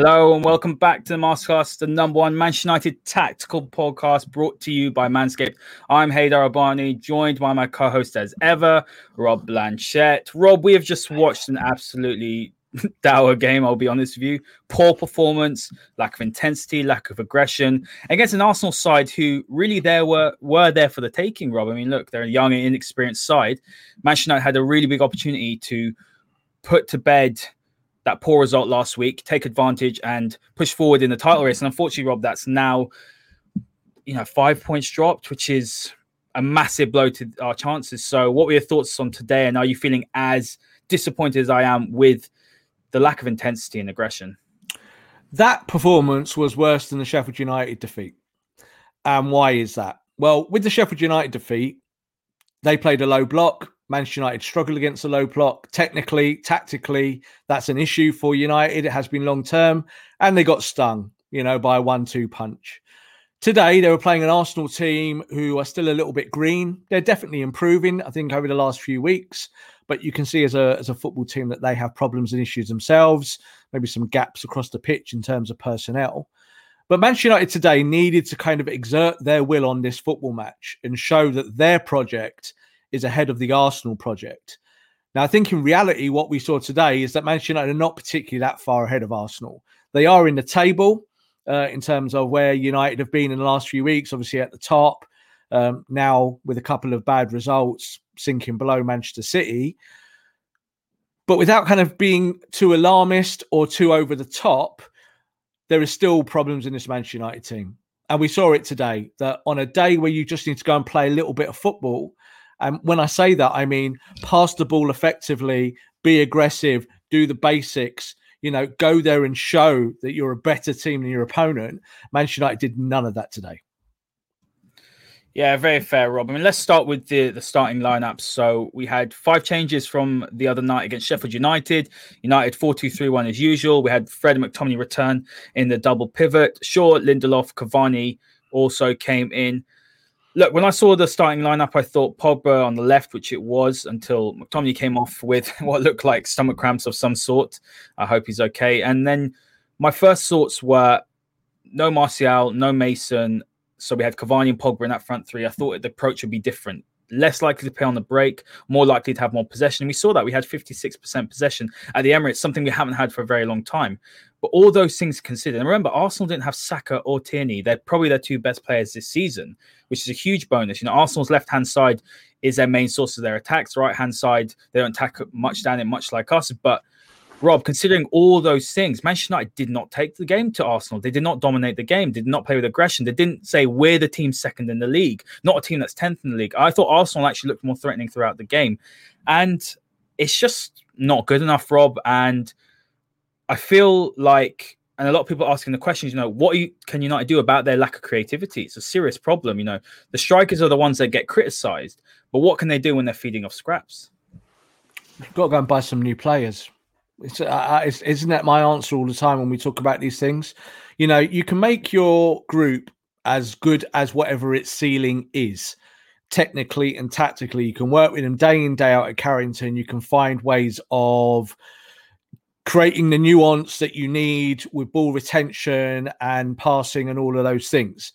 Hello and welcome back to the Masterclass, the number one Manchester United tactical podcast brought to you by Manscaped. I'm Haider Rubbani, joined by my co-host as ever, Rob Blanchette. Rob, we have just watched an absolutely dour game, I'll be honest with you. Poor performance, lack of intensity, lack of aggression against an Arsenal side who really there were were there for the taking, Rob. I mean, look, they're a young and inexperienced side. Manchester United had a really big opportunity to put to bed that poor result last week, take advantage and push forward in the title race. And unfortunately, Rob, that's now you know five points dropped, which is a massive blow to our chances. So, what were your thoughts on today? And are you feeling as disappointed as I am with the lack of intensity and aggression? That performance was worse than the Sheffield United defeat. And why is that? Well, with the Sheffield United defeat, they played a low block. Manchester United struggled against a low block. Technically, tactically, that's an issue for United. It has been long term. And they got stung, you know, by a one two punch. Today, they were playing an Arsenal team who are still a little bit green. They're definitely improving, I think, over the last few weeks. But you can see as a, as a football team that they have problems and issues themselves, maybe some gaps across the pitch in terms of personnel. But Manchester United today needed to kind of exert their will on this football match and show that their project is ahead of the Arsenal project. Now, I think in reality, what we saw today is that Manchester United are not particularly that far ahead of Arsenal. They are in the table uh, in terms of where United have been in the last few weeks, obviously at the top. Um, now, with a couple of bad results, sinking below Manchester City. But without kind of being too alarmist or too over the top, there are still problems in this Manchester United team. And we saw it today that on a day where you just need to go and play a little bit of football, and when I say that, I mean pass the ball effectively, be aggressive, do the basics, you know, go there and show that you're a better team than your opponent. Manchester United did none of that today. Yeah, very fair, Rob. I mean, let's start with the, the starting lineups. So we had five changes from the other night against Sheffield United. United 4 2 3 1 as usual. We had Fred McTominay return in the double pivot. Shaw, Lindelof, Cavani also came in. Look, when I saw the starting lineup, I thought Pogba on the left, which it was until McTominay came off with what looked like stomach cramps of some sort. I hope he's okay. And then my first thoughts were no Martial, no Mason. So we had Cavani and Pogba in that front three. I thought the approach would be different. Less likely to play on the break, more likely to have more possession. And we saw that we had 56% possession at the Emirates, something we haven't had for a very long time. But all those things considered, and remember, Arsenal didn't have Saka or Tierney. They're probably their two best players this season, which is a huge bonus. You know, Arsenal's left hand side is their main source of their attacks. Right hand side, they don't attack much down it, much like us. But Rob, considering all those things, Manchester United did not take the game to Arsenal. They did not dominate the game. Did not play with aggression. They didn't say we're the team second in the league, not a team that's tenth in the league. I thought Arsenal actually looked more threatening throughout the game, and it's just not good enough, Rob. And I feel like, and a lot of people asking the questions, you know, what you, can United do about their lack of creativity? It's a serious problem. You know, the strikers are the ones that get criticised, but what can they do when they're feeding off scraps? You've got to go and buy some new players. It's, uh, it's, isn't that my answer all the time when we talk about these things? You know, you can make your group as good as whatever its ceiling is, technically and tactically. You can work with them day in, day out at Carrington. You can find ways of creating the nuance that you need with ball retention and passing and all of those things.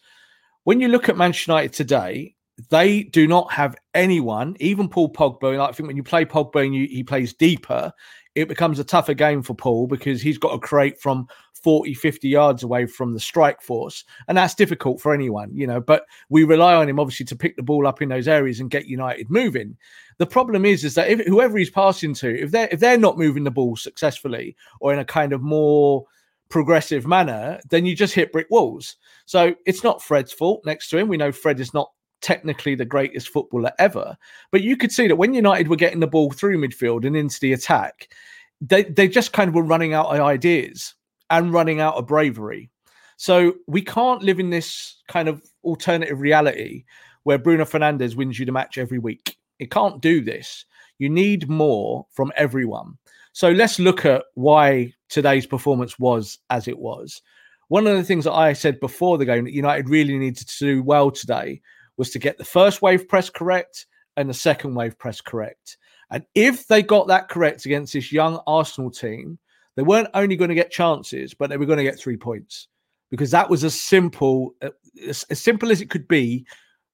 When you look at Manchester United today, they do not have anyone, even Paul Pogba. I think when you play Pogba and you, he plays deeper, it becomes a tougher game for Paul because he's got to create from 40, 50 yards away from the strike force. And that's difficult for anyone, you know. But we rely on him obviously to pick the ball up in those areas and get United moving. The problem is, is that if whoever he's passing to, if they're if they're not moving the ball successfully or in a kind of more progressive manner, then you just hit brick walls. So it's not Fred's fault next to him. We know Fred is not technically the greatest footballer ever. But you could see that when United were getting the ball through midfield and into the attack, they, they just kind of were running out of ideas and running out of bravery. So we can't live in this kind of alternative reality where Bruno Fernandes wins you the match every week. It can't do this. You need more from everyone. So let's look at why today's performance was as it was. One of the things that I said before the game that United really needed to do well today was to get the first wave press correct and the second wave press correct. And if they got that correct against this young Arsenal team, they weren't only going to get chances, but they were going to get three points because that was as simple uh, as, as simple as it could be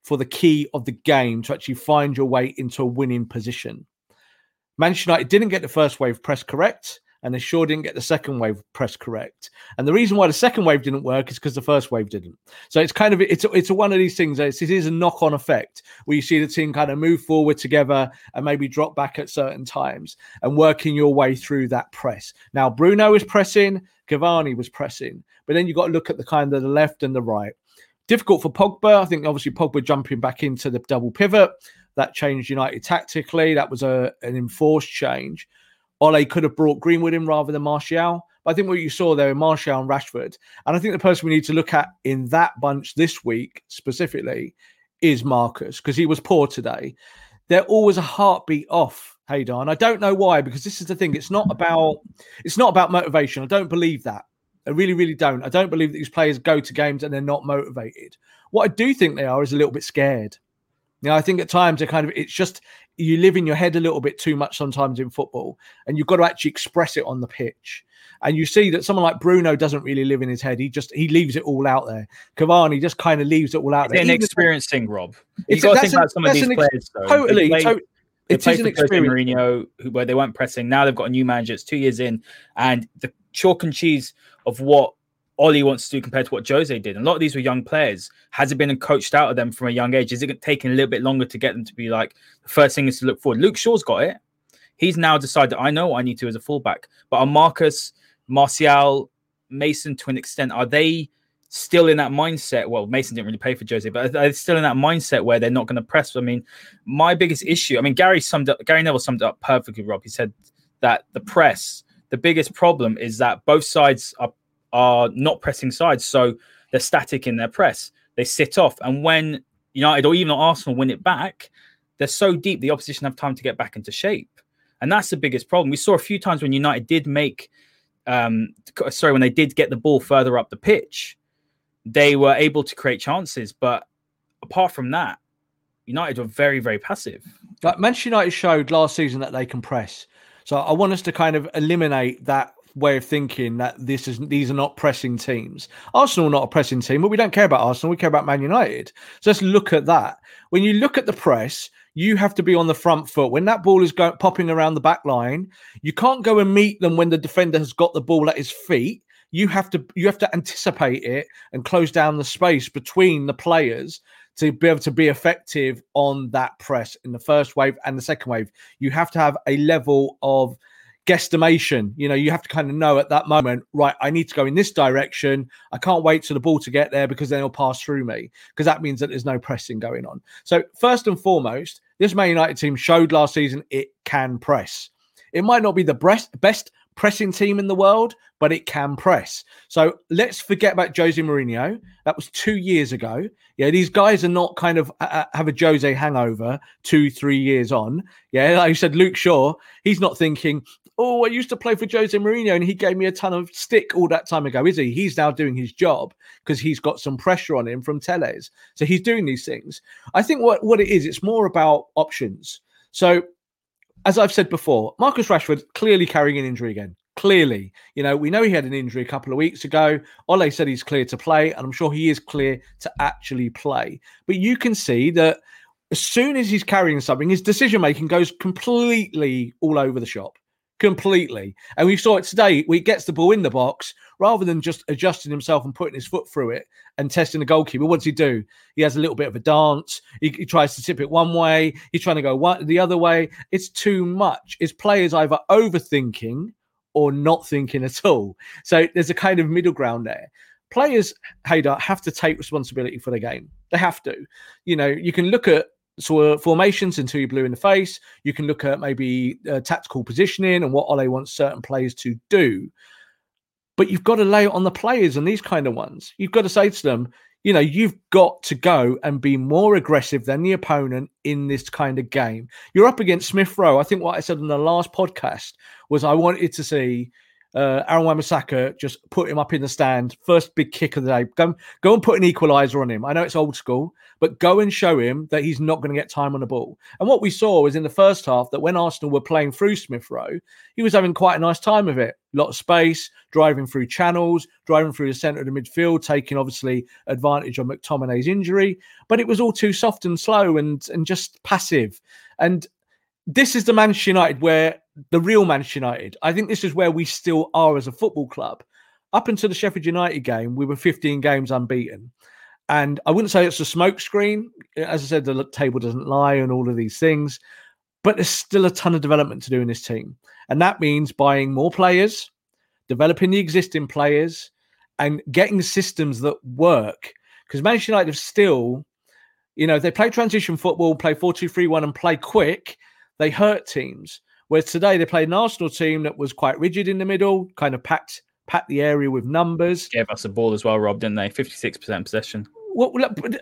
for the key of the game to actually find your way into a winning position. Manchester United didn't get the first wave press correct and they sure didn't get the second wave press correct. And the reason why the second wave didn't work is because the first wave didn't. So it's kind of it's it's one of these things. It's, it is a knock on effect where you see the team kind of move forward together and maybe drop back at certain times and working your way through that press. Now Bruno is pressing, Cavani was pressing, but then you've got to look at the kind of the left and the right. Difficult for Pogba. I think obviously Pogba jumping back into the double pivot that changed United tactically. That was a an enforced change. Ole could have brought Greenwood in rather than Martial. But I think what you saw there in Martial and Rashford, and I think the person we need to look at in that bunch this week specifically is Marcus because he was poor today. They're always a heartbeat off, Haider. I don't know why, because this is the thing. It's not about it's not about motivation. I don't believe that. I really, really don't. I don't believe that these players go to games and they're not motivated. What I do think they are is a little bit scared. You know, I think at times they kind of it's just you live in your head a little bit too much sometimes in football, and you've got to actually express it on the pitch. And you see that someone like Bruno doesn't really live in his head. He just he leaves it all out there. Cavani just kind of leaves it all out It's there. an experience thing, Rob. You It's- got to think an- about some of these ex- players. Though. totally, They played- to- They it is an experience. Mourinho, who, where they weren't pressing. Now they've got a new manager. It's two years in, and the chalk and cheese of what Ole wants to do compared to what Jose did. And a lot of these were young players. Has it been coached out of them from a young age? Is it taking a little bit longer to get them to be like the first thing is to look forward? Luke Shaw's got it. He's now decided I know what I need to as a fullback. But are Marcus, Martial, Mason to an extent, are they still in that mindset? Well, Mason didn't really pay for Jose, but are they still in that mindset where they're not going to press? I mean, my biggest issue, I mean, Gary summed up Gary Neville summed it up perfectly, Rob. He said that the press, the biggest problem is that both sides are are not pressing sides, so they're static in their press. They sit off, and when United or even Arsenal win it back, they're so deep the opposition have time to get back into shape, and that's the biggest problem. We saw a few times when United did make, um, sorry, when they did get the ball further up the pitch, they were able to create chances, but apart from that, United were very very passive. Like Manchester United showed last season that they can press. So I want us to kind of eliminate that way of thinking that this is these are not pressing teams. Arsenal not a pressing team, but we don't care about Arsenal. We care about Man United. So let's look at that. When you look at the press, you have to be on the front foot. When that ball is going popping around the back line, you can't go and meet them when the defender has got the ball at his feet. You have to you have to anticipate it and close down the space between the players to be able to be effective on that press in the first wave and the second wave. You have to have a level of guesstimation. You know, you have to kind of know at that moment, right? I need to go in this direction. I can't wait for the ball to get there because then it'll pass through me because that means that there's no pressing going on. So first and foremost, this Man United team showed last season it can press. It might not be the best best pressing team in the world, but it can press. So let's forget about Jose Mourinho. That was two years ago. Yeah, these guys are not kind of uh, have a Jose hangover two, three years on. Yeah, like you said, Luke Shaw, he's not thinking, oh, I used to play for Jose Mourinho and he gave me a ton of stick all that time ago, is he? He's now doing his job because he's got some pressure on him from Telles. So he's doing these things. I think what, what it is, it's more about options. So as I've said before, Marcus Rashford clearly carrying an injury again. Clearly, you know, we know he had an injury a couple of weeks ago. Ole said he's clear to play, and I'm sure he is clear to actually play. But you can see that as soon as he's carrying something, his decision making goes completely all over the shop completely. And we saw it today. He gets the ball in the box rather than just adjusting himself and putting his foot through it and testing the goalkeeper. What does he do? He has a little bit of a dance. He, he tries to tip it one way. He's trying to go one, the other way. It's too much. It's players either overthinking or not thinking at all. So there's a kind of middle ground there. Players, Haider, have to take responsibility for the game. They have to. You know, you can look at so formations until you're blue in the face. You can look at maybe uh, tactical positioning and what Ole wants certain players to do. But you've got to lay it on the players and these kind of ones. You've got to say to them, you know, you've got to go and be more aggressive than the opponent in this kind of game. You're up against Smith Rowe. I think what I said in the last podcast was I wanted to see uh, Aaron Wan-Bissaka just put him up in the stand. First big kick of the day. Go, go and put an equaliser on him. I know it's old school, but go and show him that he's not going to get time on the ball. And what we saw was in the first half that when Arsenal were playing through Smith Rowe, he was having quite a nice time of it. A lot of space, driving through channels, driving through the centre of the midfield, taking obviously advantage of McTominay's injury. But it was all too soft and slow and and just passive. And this is the Manchester United where the real Manchester United. I think this is where we still are as a football club. Up until the Sheffield United game, we were 15 games unbeaten. And I wouldn't say it's a smokescreen. As I said, the table doesn't lie and all of these things. But there's still a ton of development to do in this team. And that means buying more players, developing the existing players, and getting systems that work. Because Manchester United have still, you know, they play transition football, play 4 2 3 1, and play quick, they hurt teams. Whereas today they played an Arsenal team that was quite rigid in the middle, kind of packed packed the area with numbers. Gave us a ball as well, Rob, didn't they? Fifty six percent possession. Well,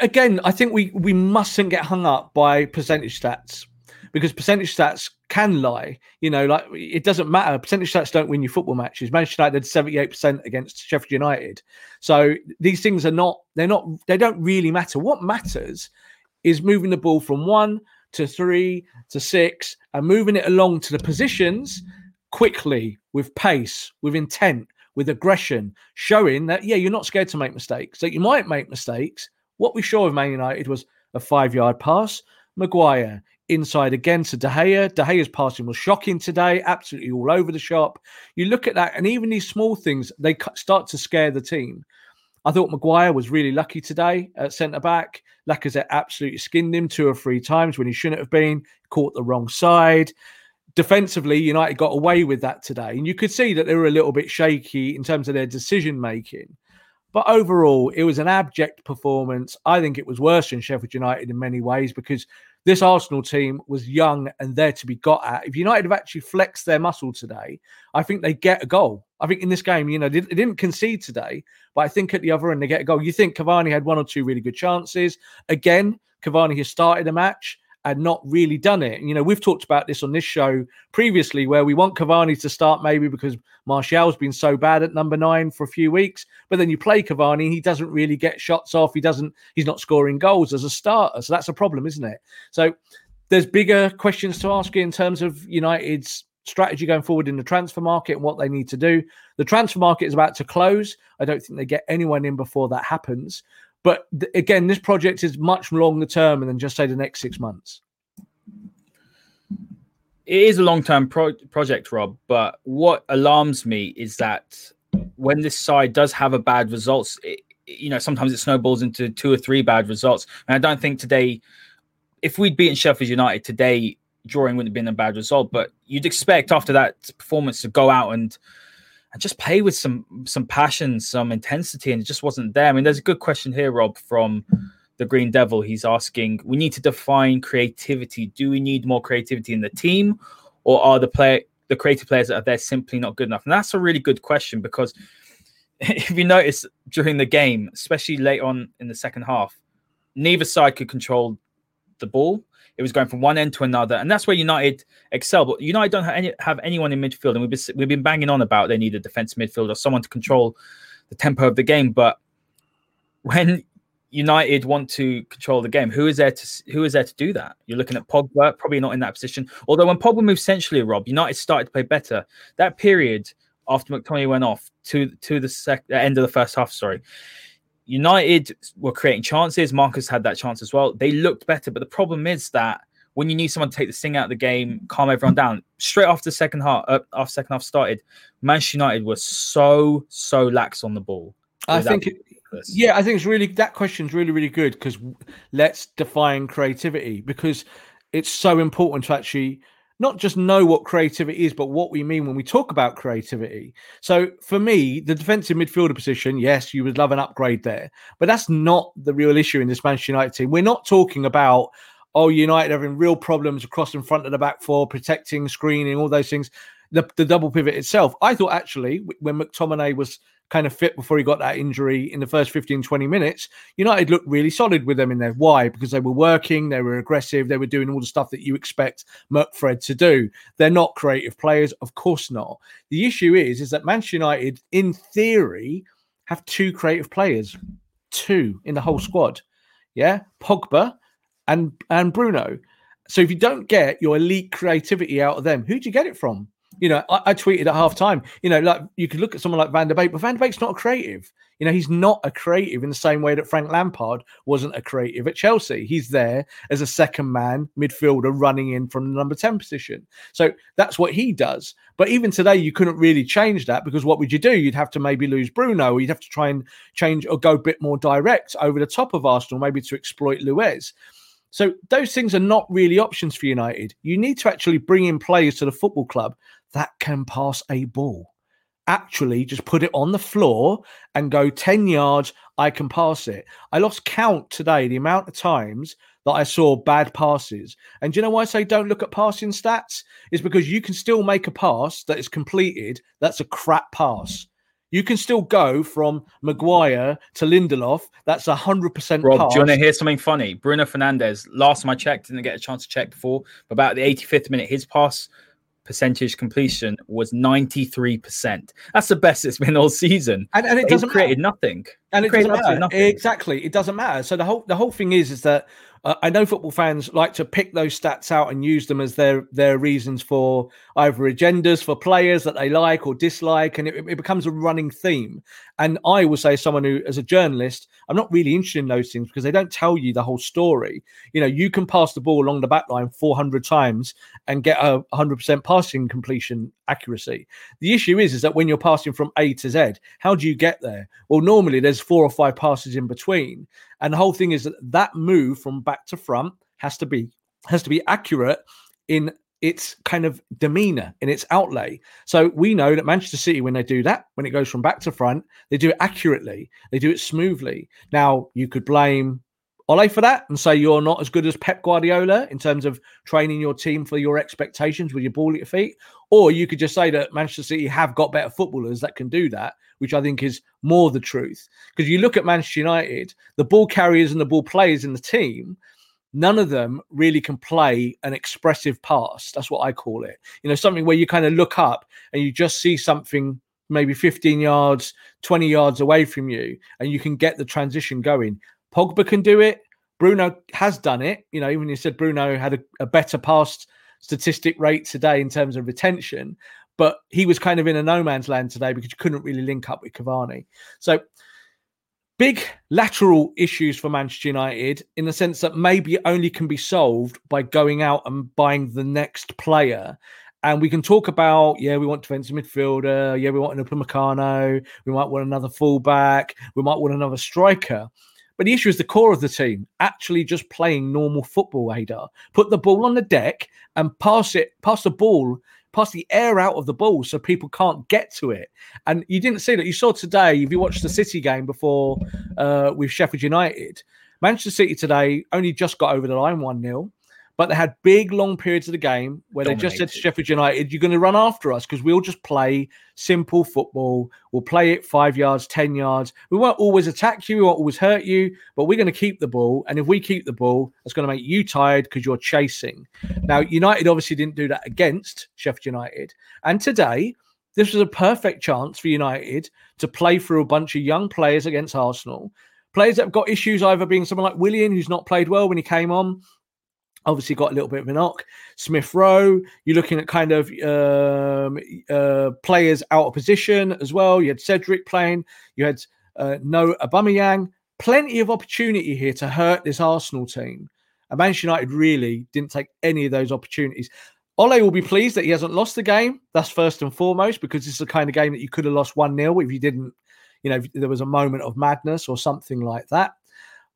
again, I think we we mustn't get hung up by percentage stats because percentage stats can lie. You know, like it doesn't matter. Percentage stats don't win you football matches. Manchester United did seventy eight percent against Sheffield United. So these things are not. They're not. They don't really matter. What matters is moving the ball from one to three to six and moving it along to the positions quickly with pace, with intent, with aggression, showing that, yeah, you're not scared to make mistakes. That you might make mistakes. What we saw of Man United was a five yard pass. Maguire inside again to De Gea. De Gea's passing was shocking today, absolutely all over the shop. You look at that, and even these small things, they start to scare the team. I thought Maguire was really lucky today at centre back. Lacazette absolutely skinned him two or three times when he shouldn't have been, caught the wrong side. Defensively, United got away with that today. And you could see that they were a little bit shaky in terms of their decision making. But overall, it was an abject performance. I think it was worse than Sheffield United in many ways because this Arsenal team was young and there to be got at. If United have actually flexed their muscle today, I think they get a goal. I think in this game, you know, they, didn't concede today, but I think at the other end they get a goal. You think Cavani had one or two really good chances. Again, Cavani has started a match and not really done it. You know, we've talked about this on this show previously, where we want Cavani to start maybe because Martial's been so bad at number nine for a few weeks, but then you play Cavani, he doesn't really get shots off. He doesn't. He's not scoring goals as a starter, so that's a problem, isn't it? So there's bigger questions to ask in terms of United's strategy going forward in the transfer market and what they need to do. The transfer market is about to close. I don't think they get anyone in before that happens. But th- again, this project is much longer term than just say the next six months. It is a long term pro- project, Rob. But what alarms me is that when this side does have a bad results, it, you know, sometimes it snowballs into two or three bad results. And I don't think today, if we'd beaten Sheffield United today, drawing wouldn't have been a bad result. But you'd expect after that performance to go out and and just play with some some passion, some intensity, and it just wasn't there. I mean, there's a good question here, Rob, from the Green Devil. He's asking, we need to define creativity. Do we need more creativity in the team, or are the play the creative players that are there simply not good enough? And that's a really good question because if you notice during the game, especially late on in the second half, neither side could control the ball. It was going from one end to another, and that's where United excel. But United don't have, any, have anyone in midfield, and we've been we've been banging on about they need a defensive midfield or someone to control the tempo of the game. But when United want to control the game, who is there to who is there to do that? You're looking at Pogba, probably not in that position. Although when Pogba moved centrally, Rob, United started to play better. That period after McTominay went off to to the sec- end of the first half, sorry, United were creating chances. Marcus had that chance as well. They looked better, but the problem is that when you need someone to take the sting out of the game, calm everyone down, straight after second half, uh, after second half started, Manchester United was so so lax on the ball. I think, it, yeah, I think it's really that question's really really good because let's define creativity because it's so important to actually not just know what creativity is, but what we mean when we talk about creativity. So for me, the defensive midfielder position, yes, you would love an upgrade there, but that's not the real issue in this Manchester United team. We're not talking about oh United having real problems across in front of the back four, protecting, screening, all those things. The, the double pivot itself, I thought actually when McTominay was kind of fit before he got that injury in the first 15, 20 minutes, United looked really solid with them in there. Why? Because they were working, they were aggressive, they were doing all the stuff that you expect McFred to do. They're not creative players, of course not. The issue is, is that Manchester United, in theory, have two creative players, two in the whole squad. Yeah, Pogba and and Bruno. So if you don't get your elite creativity out of them, who do you get it from? You know, I, I, tweeted at half time, you know, like you could look at someone like Van der Beek, but Van der Beek's not a creative. You know, he's not a creative in the same way that Frank Lampard wasn't a creative at Chelsea. He's there as a second man midfielder running in from the number 10 position. So that's what he does. But even today, you couldn't really change that because what would you do? You'd have to maybe lose Bruno, or you'd have to try and change or go a bit more direct over the top of Arsenal, maybe to exploit Luiz. So those things are not really options for United. You need to actually bring in players to the football club that can pass a ball. Actually, just put it on the floor and go 10 yards. I can pass it. I lost count today the amount of times that I saw bad passes. And do you know why I say don't look at passing stats? Is because you can still make a pass that is completed. That's a crap pass. You can still go from Maguire to Lindelof. That's a hundred percent. Rob, pass. do you want to hear something funny? Bruno Fernandes. Last time I checked, didn't get a chance to check before. But about the 85th minute, his pass percentage completion was 93%. That's the best it's been all season. And, and it doesn't created matter. nothing. And it created doesn't matter. nothing. Exactly. It doesn't matter. So the whole the whole thing is is that uh, I know football fans like to pick those stats out and use them as their their reasons for either agendas for players that they like or dislike, and it, it becomes a running theme. And I will say, someone who, as a journalist, I'm not really interested in those things because they don't tell you the whole story. You know, you can pass the ball along the back line 400 times and get a 100% passing completion accuracy. The issue is, is that when you're passing from A to Z, how do you get there? Well, normally there's four or five passes in between, and the whole thing is that that move from back to front has to be has to be accurate in its kind of demeanor in its outlay. So we know that Manchester City, when they do that, when it goes from back to front, they do it accurately, they do it smoothly. Now you could blame Ole for that and say you're not as good as Pep Guardiola in terms of training your team for your expectations with your ball at your feet. Or you could just say that Manchester City have got better footballers that can do that, which I think is more the truth. Because you look at Manchester United, the ball carriers and the ball players in the team, none of them really can play an expressive pass. That's what I call it. You know, something where you kind of look up and you just see something maybe 15 yards, 20 yards away from you, and you can get the transition going. Pogba can do it. Bruno has done it. You know, even you said Bruno had a, a better pass statistic rate today in terms of retention, but he was kind of in a no man's land today because you couldn't really link up with Cavani. So big lateral issues for Manchester United in the sense that maybe only can be solved by going out and buying the next player. And we can talk about, yeah, we want defensive midfielder, yeah, we want an Upamecano, we might want another fullback, we might want another striker. But the issue is the core of the team actually just playing normal football, Haider. Put the ball on the deck and pass it, pass the ball, pass the air out of the ball so people can't get to it. And you didn't see that. You saw today, if you watched the City game before uh, with Sheffield United, Manchester City today only just got over the line 1 0. But they had big, long periods of the game where they just said to Sheffield United, "You're going to run after us because we'll just play simple football. We'll play it five yards, ten yards. We won't always attack you. We won't always hurt you, but we're going to keep the ball. And if we keep the ball, it's going to make you tired because you're chasing." Now, United obviously didn't do that against Sheffield United, and today this was a perfect chance for United to play through a bunch of young players against Arsenal. Players that have got issues, either being someone like Willian, who's not played well when he came on, obviously got a little bit of a knock. Smith Rowe, you're looking at kind of um, uh, players out of position as well. You had Cedric playing, you had uh, no Aubameyang. Plenty of opportunity here to hurt this Arsenal team. And Manchester United really didn't take any of those opportunities. Ole will be pleased that he hasn't lost the game. That's first and foremost because this is the kind of game that you could have lost 1 0 if you didn't, you know, there was a moment of madness or something like that.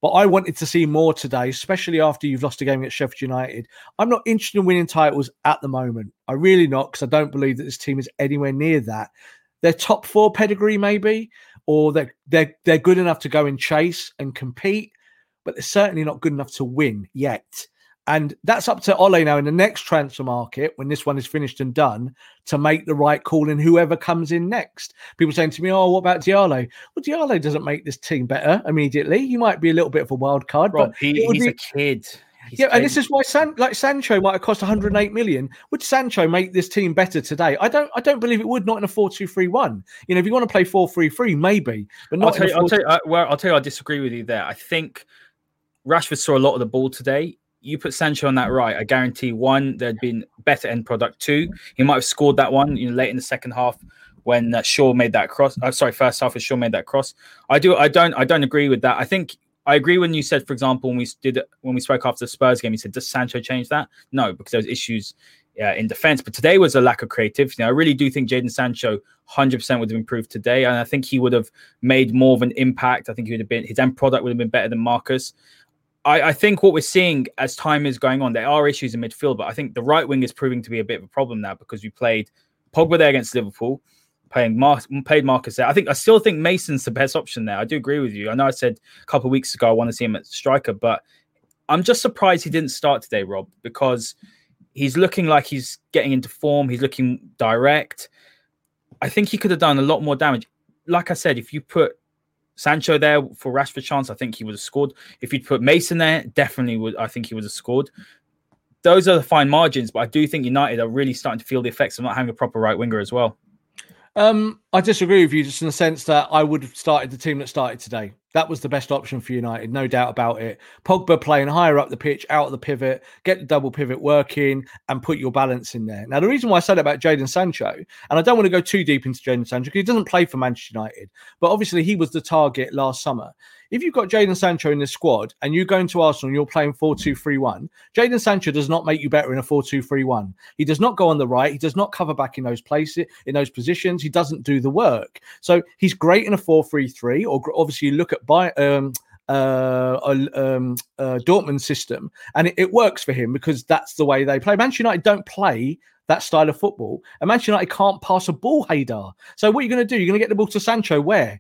But I wanted to see more today, especially after you've lost a game against Sheffield United. I'm not interested in winning titles at the moment. I really not because I don't believe that this team is anywhere near that. They're top four pedigree, maybe, or they're they're they're good enough to go and chase and compete, but they're certainly not good enough to win yet. And that's up to Ole now in the next transfer market, when this one is finished and done, to make the right call in whoever comes in next. People saying to me, Oh, what about Diallo? Well, Diallo doesn't make this team better immediately. He might be a little bit of a wild card, Rob, but he, he's be- a kid. He's yeah, and this is why San, like Sancho might have cost 108 million. Would Sancho make this team better today? I don't. I don't believe it would. Not in a 4-2-3-1. You know, if you want to play 4-3-3, maybe, but I'll tell you, I'll tell you, uh, well, I'll tell you, I disagree with you there. I think Rashford saw a lot of the ball today. You put Sancho on that right, I guarantee one, there'd been better end product. Two, he might have scored that one, you know, late in the second half when uh, Shaw made that cross. Uh, sorry, first half as Shaw made that cross. I do, I don't, I don't agree with that. I think I agree when you said, for example, when we did when we spoke after the Spurs game, you said, does Sancho change that? No, because there was issues uh, in defense. But today was a lack of creativity. I really do think Jadon Sancho 100% would have improved today. And I think he would have made more of an impact. I think he would have been, his end product would have been better than Marcus. I, I think what we're seeing as time is going on, there are issues in midfield, but I think the right wing is proving to be a bit of a problem now because we played Pogba there against Liverpool, playing Mar- played Marcus there. I think I still think Mason's the best option there. I do agree with you. I know I said a couple of weeks ago I want to see him at striker, but I'm just surprised he didn't start today, Rob, because he's looking like he's getting into form. He's looking direct. I think he could have done a lot more damage. Like I said, if you put Sancho there for Rashford chance, I think he would have scored. If you'd put Mason there, definitely would. I think he would have scored. Those are the fine margins, but I do think United are really starting to feel the effects of not having a proper right winger as well. Um, I disagree with you just in the sense that I would have started the team that started today. That was the best option for United, no doubt about it. Pogba playing higher up the pitch, out of the pivot, get the double pivot working, and put your balance in there. Now, the reason why I said about Jadon Sancho, and I don't want to go too deep into Jadon Sancho because he doesn't play for Manchester United, but obviously he was the target last summer. If you've got Jadon Sancho in this squad and you go into Arsenal and you're playing 4 2 3 1, Jadon Sancho does not make you better in a 4 2 3 1. He does not go on the right. He does not cover back in those places, in those positions. He doesn't do the work. So he's great in a 4 3 3, or obviously you look at by. Um, uh, um, uh, Dortmund system, and it, it works for him because that's the way they play. Manchester United don't play that style of football, and Manchester United can't pass a ball, Haider. So what are you going to do? You're going to get the ball to Sancho where?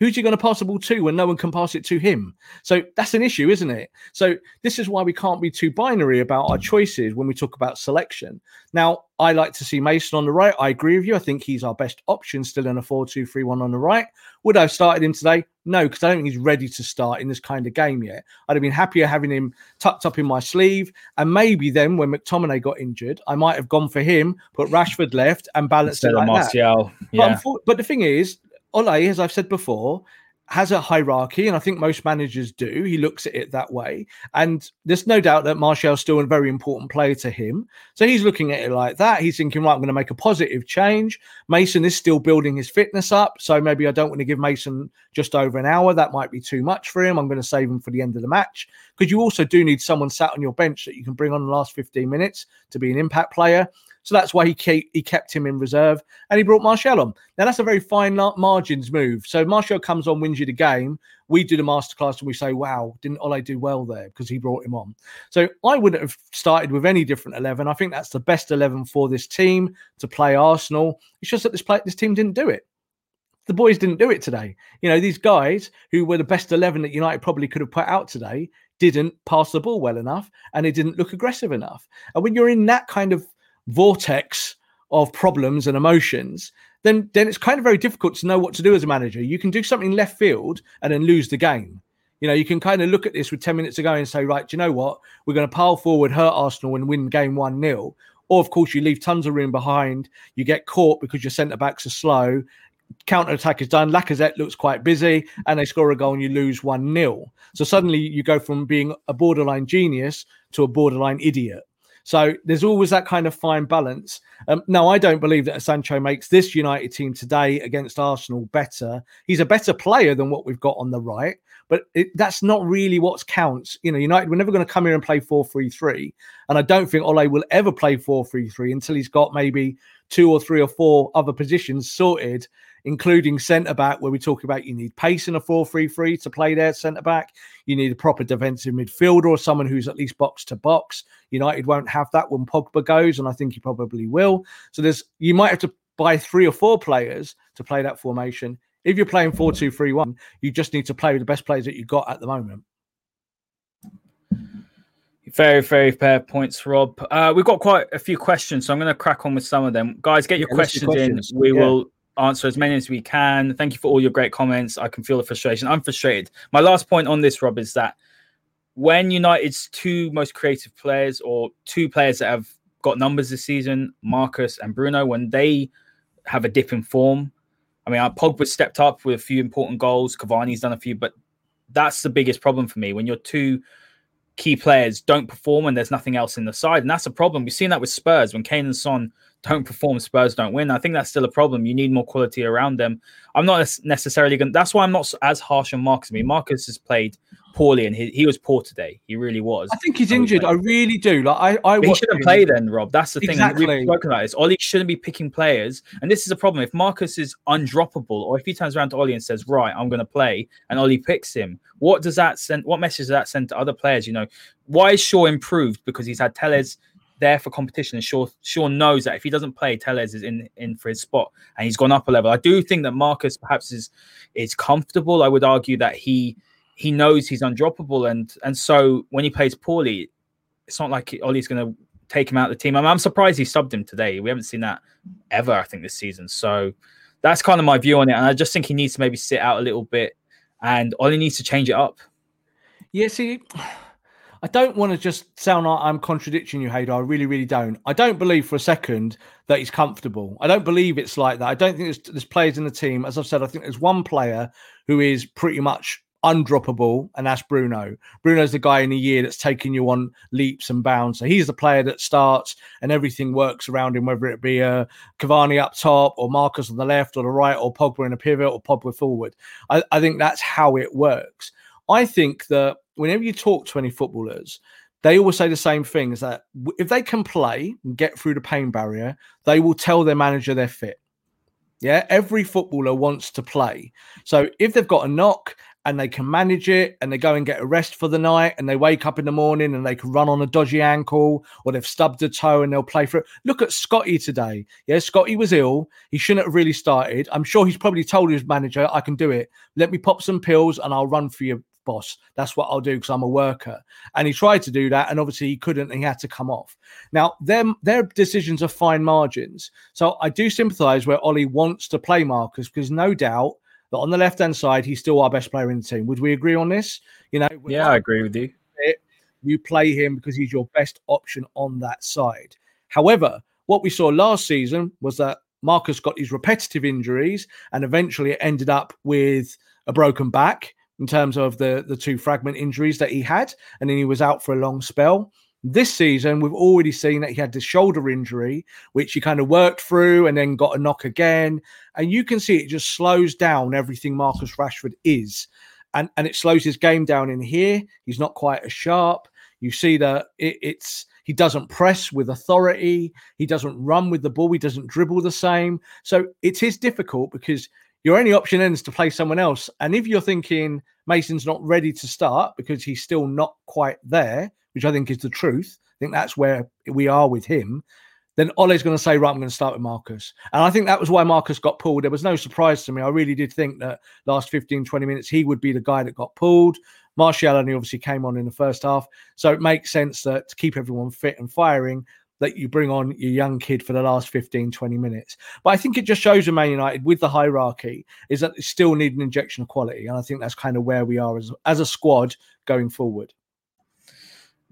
Who's you going to pass the ball to when no one can pass it to him? So that's an issue, isn't it? So this is why we can't be too binary about our choices when we talk about selection. Now, I like to see Mason on the right. I agree with you. I think he's our best option still in a 4 2 3 1 on the right. Would I have started him today? No, because I don't think he's ready to start in this kind of game yet. I'd have been happier having him tucked up in my sleeve. And maybe then when McTominay got injured, I might have gone for him, put Rashford left and balanced Instead it like that. Martial, But, yeah. unfor- but the thing is, Ole, as I've said before, has a hierarchy, and I think most managers do. He looks at it that way, and there's no doubt that Martial's still a very important player to him. So he's looking at it like that. He's thinking, right, I'm going to make a positive change. Mason is still building his fitness up, so maybe I don't want to give Mason just over an hour. That might be too much for him. I'm going to save him for the end of the match because you also do need someone sat on your bench that you can bring on the last 15 minutes to be an impact player. So that's why he kept, he kept him in reserve and he brought Martial on. Now, that's a very fine margins move. So Martial comes on, wins you the game. We do the masterclass and we say, wow, didn't Ole do well there because he brought him on? So I wouldn't have started with any different 11. I think that's the best 11 for this team to play Arsenal. It's just that this, play, this team didn't do it the boys didn't do it today. You know, these guys who were the best 11 that United probably could have put out today didn't pass the ball well enough and they didn't look aggressive enough. And when you're in that kind of vortex of problems and emotions, then then it's kind of very difficult to know what to do as a manager. You can do something left field and then lose the game. You know, you can kind of look at this with 10 minutes to go and say, right, do you know what? We're going to pile forward, hurt Arsenal and win game 1 0. Or, of course, you leave tons of room behind. You get caught because your centre backs are slow counter attack is done. Lacazette looks quite busy, and they score a goal, and you lose one 0 So suddenly you go from being a borderline genius to a borderline idiot. So there's always that kind of fine balance. Um, now, I don't believe that Sancho makes this United team today against Arsenal better. He's a better player than what we've got on the right, but it, that's not really what counts. You know, United, we're never going to come here and play 4 3 3. And I don't think Ole will ever play 4 3 3 until he's got maybe two or three or four other positions sorted including centre back, where we talk about you need pace in a 4 3 3 to play there, centre back. You need a proper defensive midfielder or someone who's at least box to box. United won't have that when Pogba goes, and I think he probably will. So there's you might have to buy three or four players to play that formation. If you're playing 4 2 3 1, you just need to play with the best players that you've got at the moment. Very, very fair points, Rob. Uh, we've got quite a few questions, so I'm going to crack on with some of them. Guys, get your yeah, questions, questions, in. We yeah. will answer as many as we can. Thank you for all your great comments. I can feel the frustration. I'm frustrated. My last point on this, Rob, is that when United's two most creative players or two players that have got numbers this season, Marcus and Bruno, when they have a dip in form, I mean, uh, Pogba stepped up with a few important goals. Cavani's done a few, but that's the biggest problem for me when your two key players don't perform and there's nothing else in the side. And that's a problem. We've seen that with Spurs when Kane and Son don't perform, Spurs don't win. I think that's still a problem. You need more quality around them. I'm not necessarily going. That's why I'm not as harsh on Marcus. I mean, Marcus has played poorly, and he, he was poor today. He really was. I think he's injured. I really do. Like I, I he shouldn't play then, Rob. That's the thing. Exactly. We've spoken about this. Ole shouldn't be picking players, and this is a problem. If Marcus is undroppable, or if he turns around to Ole and says, "Right, I'm going to play," and Ole picks him, what does that send? What message does that send to other players? You know, why is Shaw improved because he's had Telles there for competition. And Shaw, Shaw knows that if he doesn't play, Telles is in, in for his spot and he's gone up a level. I do think that Marcus perhaps is is comfortable. I would argue that he he knows he's undroppable and and so when he plays poorly, it's not like Ole's gonna take him out of the team. I'm, I'm surprised he subbed him today. We haven't seen that ever, I think, this season. So that's kind of my view on it. And I just think he needs to maybe sit out a little bit and Ollie needs to change it up. Yeah, see, I don't want to just sound like I'm contradicting you, Haider. I really, really don't. I don't believe for a second that he's comfortable. I don't believe it's like that. I don't think there's, there's players in the team. As I've said, I think there's one player who is pretty much undroppable, and that's Bruno. Bruno's the guy in a year that's taking you on leaps and bounds. So he's the player that starts and everything works around him, whether it be a uh, Cavani up top or Marcus on the left or the right or Pogba in a pivot or Pogba forward. I, I think that's how it works. I think that whenever you talk to any footballers, they always say the same thing is that if they can play and get through the pain barrier, they will tell their manager they're fit. Yeah, every footballer wants to play. So if they've got a knock and they can manage it and they go and get a rest for the night and they wake up in the morning and they can run on a dodgy ankle or they've stubbed a toe and they'll play for it. Look at Scotty today. Yeah, Scotty was ill. He shouldn't have really started. I'm sure he's probably told his manager, I can do it. Let me pop some pills and I'll run for you boss. That's what I'll do because I'm a worker. And he tried to do that, and obviously he couldn't. he had to come off. Now, them their decisions are fine margins. So I do sympathise where Ole wants to play Marcus because no doubt that on the left hand side he's still our best player in the team. Would we agree on this? You know, yeah, I agree with you. You play him because he's your best option on that side. However, what we saw last season was that Marcus got these repetitive injuries, and eventually it ended up with a broken back in terms of the the two fragment injuries that he had, and then he was out for a long spell. This season, we've already seen that he had the shoulder injury, which he kind of worked through and then got a knock again. And you can see it just slows down everything Marcus Rashford is. And, and it slows his game down in here. He's not quite as sharp. You see that it, it's He doesn't press with authority. He doesn't run with the ball. He doesn't dribble the same. So it is difficult because your only option then is to play someone else. And if you're thinking Mason's not ready to start because he's still not quite there, which I think is the truth, I think that's where we are with him. Then Ole's going to say, right, I'm going to start with Marcus. And I think that was why Marcus got pulled. There was no surprise to me. I really did think that last 15, 20 minutes, he would be the guy that got pulled. Martial only obviously came on in the first half. So it makes sense that to keep everyone fit and firing, that you bring on your young kid for the last 15, 20 minutes. But I think it just shows with Man United with the hierarchy is that they still need an injection of quality. And I think that's kind of where we are as, as a squad going forward.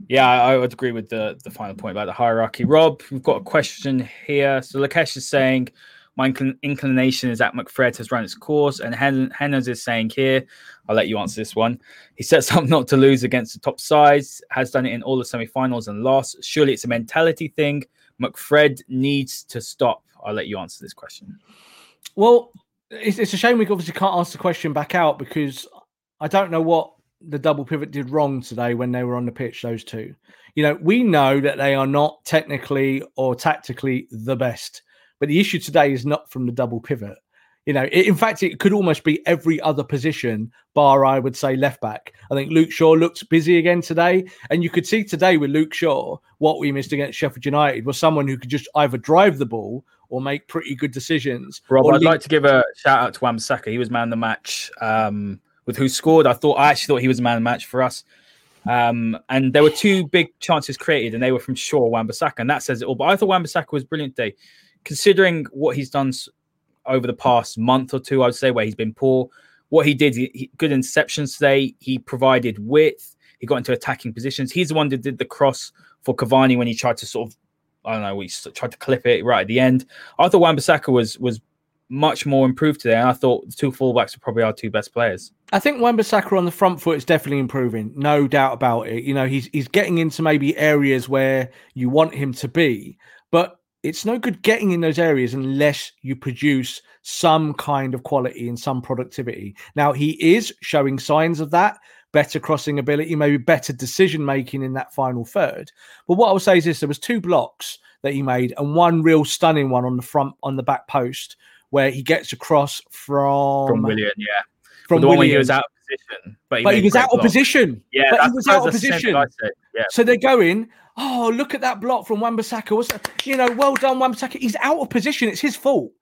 Yeah, I would agree with the the final point about the hierarchy. Rob, we've got a question here. So Lakesh is saying, my inclin- inclination is that McFred has run its course, and Hen- Henners is saying here, I'll let you answer this one. He sets up not to lose against the top sides, has done it in all the semi-finals and lost. Surely it's a mentality thing. McFred needs to stop. I'll let you answer this question. Well, it's, it's a shame we obviously can't ask the question back out because I don't know what the double pivot did wrong today when they were on the pitch, those two. You know, we know that they are not technically or tactically the best, but the issue today is not from the double pivot. You know, it, in fact, it could almost be every other position, bar I would say left back. I think Luke Shaw looked busy again today, and you could see today with Luke Shaw what we missed against Sheffield United was someone who could just either drive the ball or make pretty good decisions. Rob, I'd lead- like to give a shout out to Wan-Bissaka. He was man of the match um, with who scored. I thought I actually thought he was man of the match for us. Um, and there were two big chances created, and they were from Shaw Wan-Bissaka, and that says it all. But I thought Wan-Bissaka was brilliant today, considering what he's done over the past month or two. I would say where he's been poor. What he did, he, he- good interceptions today. He provided width. He got into attacking positions. He's the one that did the cross for Cavani when he tried to sort of, I don't know, he tried to clip it right at the end. I thought Wan-Bissaka was was much more improved today, and I thought the two fullbacks are probably our two best players. I think Wan-Bissaka on the front foot is definitely improving, no doubt about it. You know, he's he's getting into maybe areas where you want him to be, but it's no good getting in those areas unless you produce some kind of quality and some productivity. Now he is showing signs of that, better crossing ability, maybe better decision making in that final third. But what I would say is this: there was two blocks that he made, and one real stunning one on the front on the back post where he gets across from From Willian, yeah, from the one where he was out of position, but he, but he was out of position. Yeah, but he was out of the same thing position. Yeah, So they're going, oh, look at that block from that? You know, well done, Wan-Bissaka. He's out of position. It's his fault.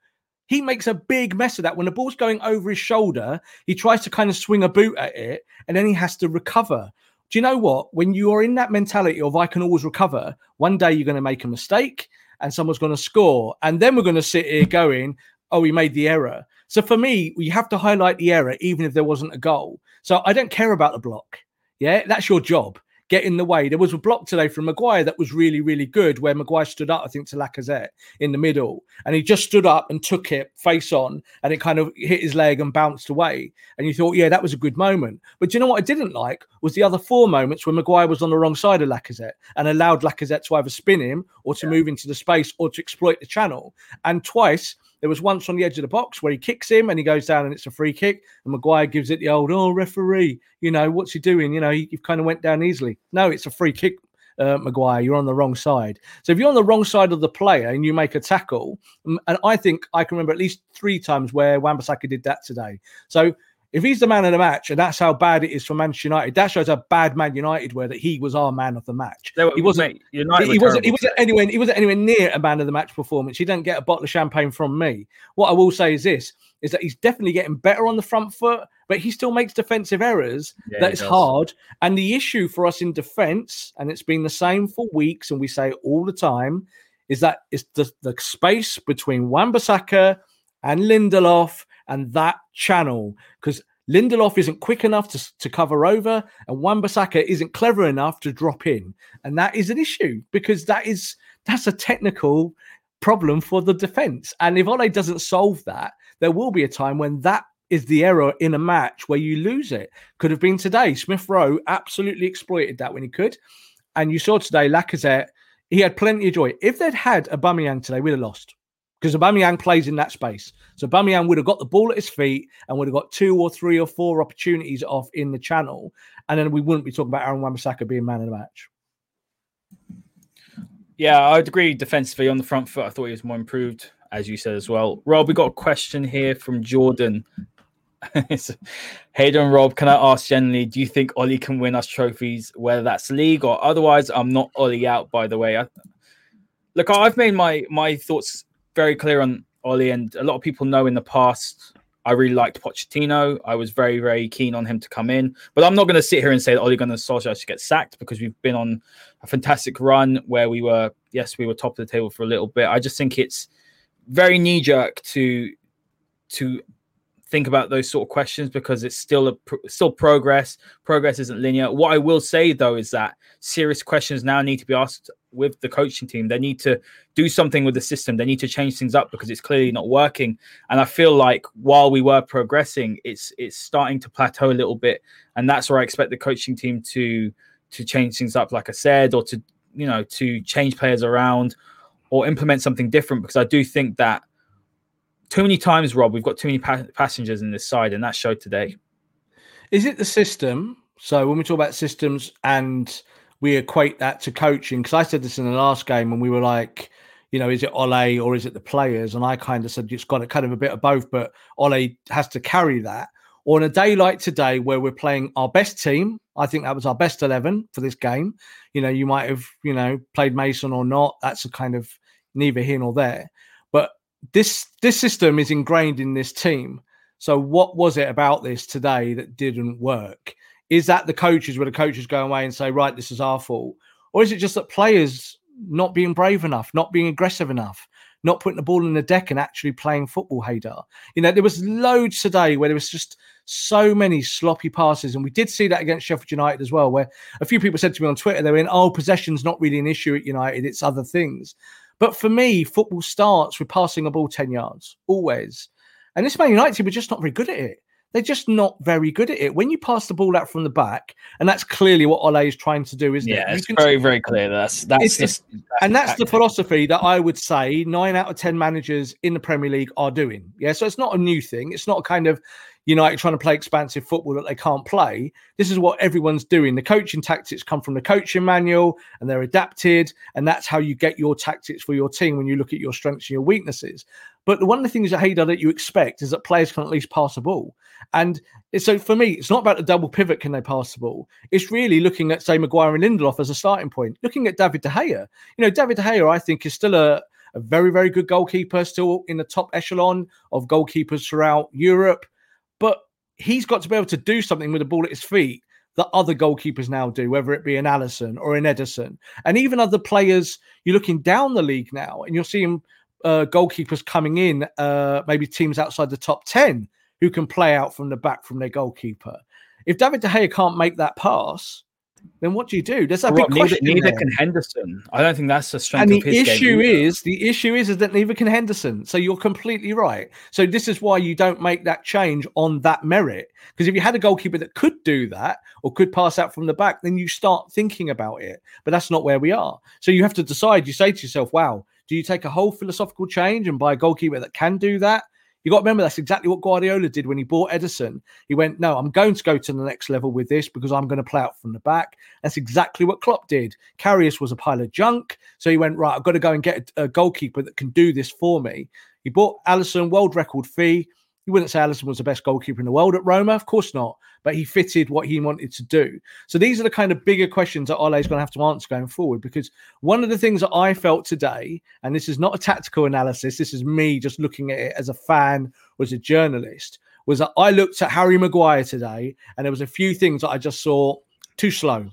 He makes a big mess of that. When the ball's going over his shoulder, he tries to kind of swing a boot at it and then he has to recover. Do you know what? When you are in that mentality of I can always recover, one day you're going to make a mistake and someone's going to score. And then we're going to sit here going, oh, we made the error. So for me, you have to highlight the error, even if there wasn't a goal. So I don't care about the block. Yeah, that's your job. Get in the way. There was a block today from Maguire that was really, really good, where Maguire stood up, I think, to Lacazette in the middle, and he just stood up and took it face on, and it kind of hit his leg and bounced away. And you thought, yeah, that was a good moment. But do you know what I didn't like was the other four moments when Maguire was on the wrong side of Lacazette and allowed Lacazette to either spin him or to move into the space or to exploit the channel. And twice there was once on the edge of the box where he kicks him and he goes down and it's a free kick. And Maguire gives it the old, oh, referee, you know, what's he doing? You know, he, he kind of went down easily. No, it's a free kick, uh, Maguire. You're on the wrong side. So if you're on the wrong side of the player and you make a tackle, mm, and I think I can remember at least three times where Wan-Bissaka did that today. So if he's the man of the match, and that's how bad it is for Manchester United, that shows how bad Man United were that he was our man of the match. Were- he wasn't. mate, United he wasn't. He wasn't anywhere. He wasn't anywhere near a man of the match performance. He didn't get a bottle of champagne from me. What I will say is this: is that he's definitely getting better on the front foot, but he still makes defensive errors. Yeah, that is does. hard. And the issue for us in defence, and it's been the same for weeks, and we say it all the time, is that it's the, the space between Wan-Bissaka and Lindelof and that channel because Lindelof isn't quick enough to, to cover over, and Wan-Bissaka isn't clever enough to drop in, and that is an issue because that is that's a technical problem for the defense. And if Ole doesn't solve that, there will be a time when that is the error in a match where you lose it. Could have been today. Smith Rowe absolutely exploited that when he could, and you saw today Lacazette. He had plenty of joy. If they'd had a Aubameyang today, we'd have lost because Aubameyang plays in that space. So Aubameyang would have got the ball at his feet and would have got two or three or four opportunities off in the channel, and then we wouldn't be talking about Aaron Wan-Bissaka being man of the match. Yeah, I'd agree defensively on the front foot. I thought he was more improved, as you said as well. Rob, we got a question here from Jordan. Haider Rob, can I ask generally, do you think Ole can win us trophies, whether that's league or otherwise? I'm not Ole out, by the way. I, look, I've made my my thoughts very clear on Ole, and a lot of people know in the past I really liked Pochettino. I was very, very keen on him to come in. But I'm not going to sit here and say that Ole Gunnar Solskjaer should get sacked because we've been on a fantastic run where we were, yes, we were top of the table for a little bit. I just think it's very knee jerk to to think about those sort of questions because it's still a still progress. Progress isn't linear. What I will say though is that serious questions now need to be asked with the coaching team. They need to do something with the system. They need to change things up because it's clearly not working. And I feel like while we were progressing, it's it's starting to plateau a little bit. And that's where I expect the coaching team to to change things up, like I said, or to you know to change players around or implement something different. Because I do think that too many times, Rob, we've got too many pa- passengers in this side, and that showed today. Is it the system? So when we talk about systems and we equate that to coaching, because I said this in the last game, and we were like, you know, is it Ole or is it the players? And I kind of said it's got a kind of a bit of both, but Ole has to carry that. Or on a day like today, where we're playing our best team, I think that was our best eleven for this game. You know, you might have, you know, played Mason or not. That's a kind of neither here nor there. But this this system is ingrained in this team. So what was it about this today that didn't work? Is that the coaches where the coaches go away and say, right, this is our fault? Or is it just that players not being brave enough, not being aggressive enough, not putting the ball in the deck and actually playing football, Haider? You know, there was loads today where there was just so many sloppy passes. And we did see that against Sheffield United as well, where a few people said to me on Twitter, they were in, oh, possession's not really an issue at United, it's other things. But for me, football starts with passing a ball 10 yards, always. And this Man United were just not very good at it. They're just not very good at it. When you pass the ball out from the back, and that's clearly what Ole is trying to do, isn't yeah, it? it's very, very clear. That's that's, it's, the, that's and that's the philosophy that I would say nine out of ten managers in the Premier League are doing. Yeah, so it's not a new thing. It's not a kind of United trying to play expansive football that they can't play. This is what everyone's doing. The coaching tactics come from the coaching manual and they're adapted. And that's how you get your tactics for your team when you look at your strengths and your weaknesses. But one of the things that Haider that you expect is that players can at least pass the ball. And so for me, it's not about the double pivot, can they pass the ball? It's really looking at, say, Maguire and Lindelof as a starting point, looking at David De Gea. You know, David De Gea, I think, is still a, a very, very good goalkeeper, still in the top echelon of goalkeepers throughout Europe. But he's got to be able to do something with the ball at his feet that other goalkeepers now do, whether it be an Alisson or an Ederson, and even other players. You're looking down the league now, and you're seeing uh, goalkeepers coming in, uh, maybe teams outside the top ten who can play out from the back from their goalkeeper. If David De Gea can't make that pass, then what do you do? There's a big neither, question. neither there. can Henderson. I don't think that's the strength And the of his game issue is the issue is, is that neither can Henderson. So you're completely right. So this is why you don't make that change on that merit. Because if you had a goalkeeper that could do that or could pass out from the back, then you start thinking about it. But that's not where we are. So you have to decide. You say to yourself, "Wow, do you take a whole philosophical change and buy a goalkeeper that can do that?" You got to remember that's exactly what Guardiola did when he bought Ederson. He went, "No, I'm going to go to the next level with this because I'm going to play out from the back." That's exactly what Klopp did. Karius was a pile of junk, so he went right. I've got to go and get a, goalkeeper that can do this for me. He bought Alisson, world record fee. You wouldn't say Alisson was the best goalkeeper in the world at Roma, of course not, but he fitted what he wanted to do. So these are the kind of bigger questions that Ole is going to have to answer going forward. Because one of the things that I felt today, and this is not a tactical analysis, this is me just looking at it as a fan or as a journalist, was that I looked at Harry Maguire today, and there was a few things that I just saw too slow.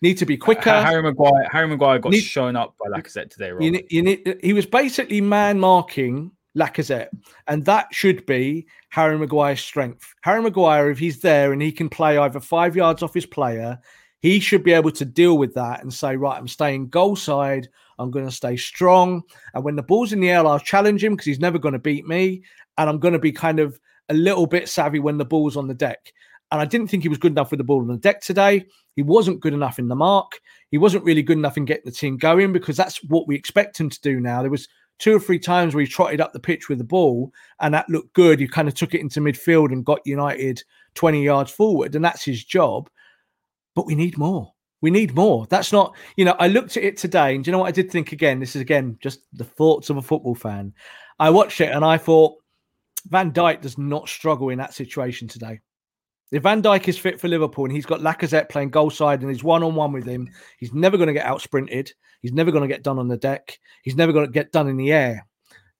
Need to be quicker. Ha- Harry Maguire. Harry Maguire got Need- shown up by Lacazette today. Rob. You you need, he was basically man marking Lacazette, and that should be Harry Maguire's strength. Harry Maguire, if he's there and he can play either five yards off his player, he should be able to deal with that and say, right, I'm staying goal side. I'm going to stay strong. And when the ball's in the air, I'll challenge him because he's never going to beat me. And I'm going to be kind of a little bit savvy when the ball's on the deck. And I didn't think he was good enough with the ball on the deck today. He wasn't good enough in the mark. He wasn't really good enough in getting the team going because that's what we expect him to do now. There was two or three times where he trotted up the pitch with the ball and that looked good. He kind of took it into midfield and got United 20 yards forward, and that's his job. But we need more. We need more. That's not, you know, I looked at it today and do you know what I did think again? This is again just the thoughts of a football fan. I watched it and I thought Van Dijk does not struggle in that situation today. If Van Dijk is fit for Liverpool and he's got Lacazette playing goal side and he's one on one with him, he's never going to get out sprinted. He's never going to get done on the deck. He's never going to get done in the air.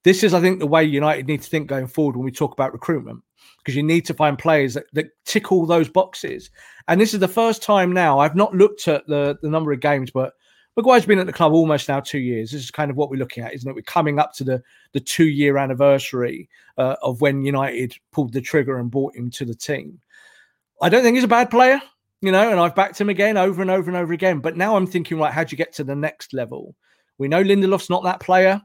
This is, I think, the way United need to think going forward when we talk about recruitment, because you need to find players that, that tick all those boxes. And this is the first time now I've not looked at the, the number of games, but Maguire's been at the club almost now two years. This is kind of what we're looking at, isn't it? We're coming up to the the two year anniversary uh, of when United pulled the trigger and brought him to the team. I don't think he's a bad player, you know, and I've backed him again over and over and over again. But now I'm thinking, right, how do you get to the next level? We know Lindelof's not that player.